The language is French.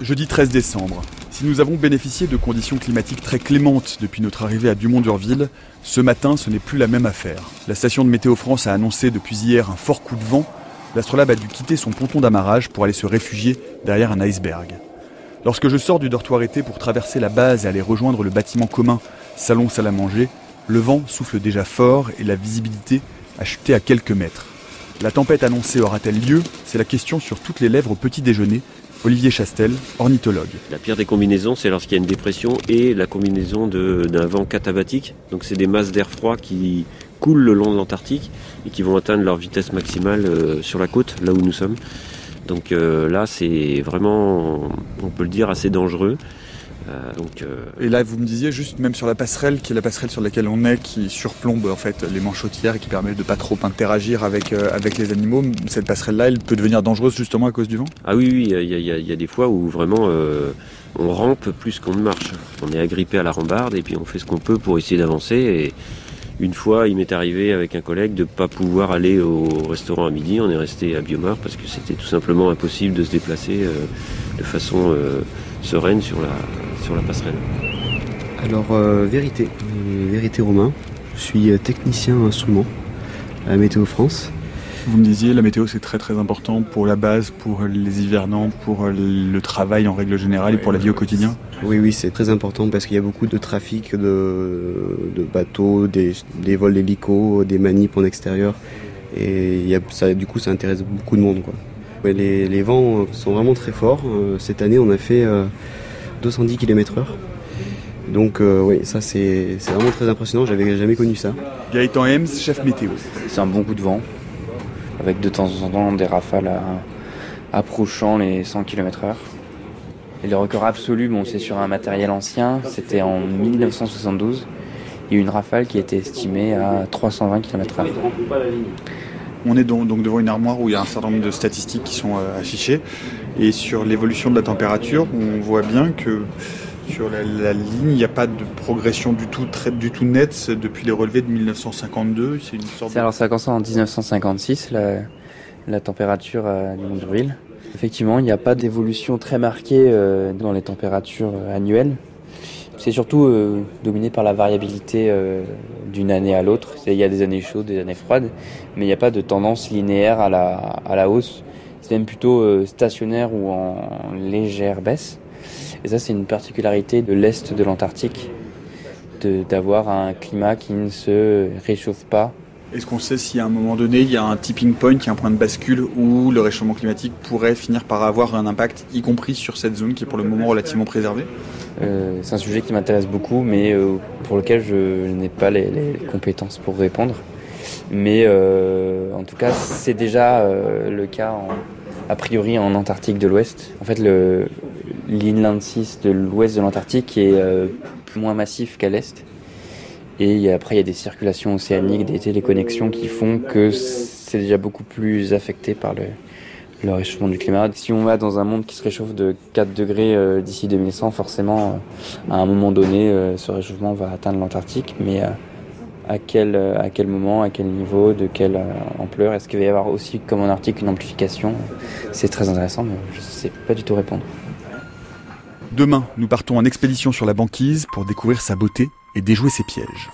Jeudi 13 décembre. Si nous avons bénéficié de conditions climatiques très clémentes depuis notre arrivée à Dumont-d'Urville, ce matin ce n'est plus la même affaire. La station de Météo France a annoncé depuis hier un fort coup de vent. L'astrolabe a dû quitter son ponton d'amarrage pour aller se réfugier derrière un iceberg. Lorsque je sors du dortoir été pour traverser la base et aller rejoindre le bâtiment commun Salon Salle à manger, le vent souffle déjà fort et la visibilité a chuté à quelques mètres. La tempête annoncée aura-t-elle lieu? C'est la question sur toutes les lèvres au petit déjeuner. Olivier Chastel, ornithologue. La pire des combinaisons, c'est lorsqu'il y a une dépression et la combinaison d'un vent catabatique. Donc c'est des masses d'air froid qui coulent le long de l'Antarctique et qui vont atteindre leur vitesse maximale euh, sur la côte, là où nous sommes. Donc euh, là, c'est vraiment, on peut le dire, assez dangereux. Euh, donc, euh, Et là, vous me disiez juste même sur la passerelle, qui est la passerelle sur laquelle on est, qui surplombe en fait les manchotières et qui permet de pas trop interagir avec euh, avec les animaux. Cette passerelle-là, elle peut devenir dangereuse justement à cause du vent? Ah oui, oui, il y, a, des fois où vraiment on rampe plus qu'on ne marche. On est agrippé à la rambarde et puis on fait ce qu'on peut pour essayer d'avancer. Et une fois, il m'est arrivé avec un collègue de ne pas pouvoir aller au restaurant à midi. On est resté à Biomar parce que c'était tout simplement impossible de se déplacer de façon sereine sur la, sur la passerelle Alors, euh, vérité, euh, vérité Romain. Je suis euh, technicien instrument à Météo France. Vous me disiez, la météo c'est très très important pour la base, pour les hivernants, pour le travail en règle générale et pour la vie au quotidien Oui, oui, c'est très important parce qu'il y a beaucoup de trafic de, bateaux, des, vols d'hélicos, des manips en extérieur. Et il y a, ça, du coup, ça intéresse beaucoup de monde. Quoi. Les, les, vents sont vraiment très forts. Cette année, on a fait 210 km/h. Donc euh, oui, ça c'est vraiment très impressionnant, j'avais jamais connu ça. Gaëtan Hems, chef météo. C'est un bon coup de vent, avec de temps en temps des rafales approchant les 100 km/h. Et le record absolu, bon, c'est sur un matériel ancien, c'était en 1972. Il y a eu une rafale qui a été estimée à 320 km/h. On est donc, devant une armoire où il y a un certain nombre de statistiques qui sont euh, affichées. Et sur l'évolution de la température, on voit bien que sur la, ligne, il n'y a pas de progression du tout, très, du tout nette depuis les relevés de 1952. C'est une sorte Alors ça a commencé en 1956, la, température à Londreville. Effectivement, il n'y a pas d'évolution très marquée euh, dans les températures euh, annuelles. C'est surtout euh, dominé par la variabilité d'une année à l'autre. Il y a des années chaudes, des années froides, mais il n'y a pas de tendance linéaire à la, hausse c'est même plutôt euh, stationnaire ou en légère baisse. Et ça, c'est une particularité de l'est de l'Antarctique, d'avoir un climat qui ne se réchauffe pas. Est-ce qu'on sait si à un moment donné, il y a un tipping point, un point de bascule où le réchauffement climatique pourrait finir par avoir un impact, y compris sur cette zone qui est pour le moment relativement préservée? Euh, C'est un sujet qui m'intéresse beaucoup, mais euh, pour lequel je n'ai pas les, compétences pour répondre. Mais euh, en tout cas, c'est déjà le cas a priori en Antarctique de l'Ouest. En fait, l'inland 6 de l'ouest de l'Antarctique est moins massif qu'à l'est. Et après, il y a des circulations océaniques, des téléconnexions qui font que c'est déjà beaucoup plus affecté par le, le réchauffement du climat. Si on va dans un monde qui se réchauffe de 4 degrés euh, d'ici 2100, forcément, à un moment donné, ce réchauffement va atteindre l'Antarctique. Mais à quel, euh, à quel moment, à quel niveau, de quelle euh, ampleur. Est-ce qu'il va y avoir aussi, comme en article, une amplification? C'est très intéressant, mais je ne sais pas du tout répondre. Demain, nous partons en expédition sur la banquise pour découvrir sa beauté et déjouer ses pièges.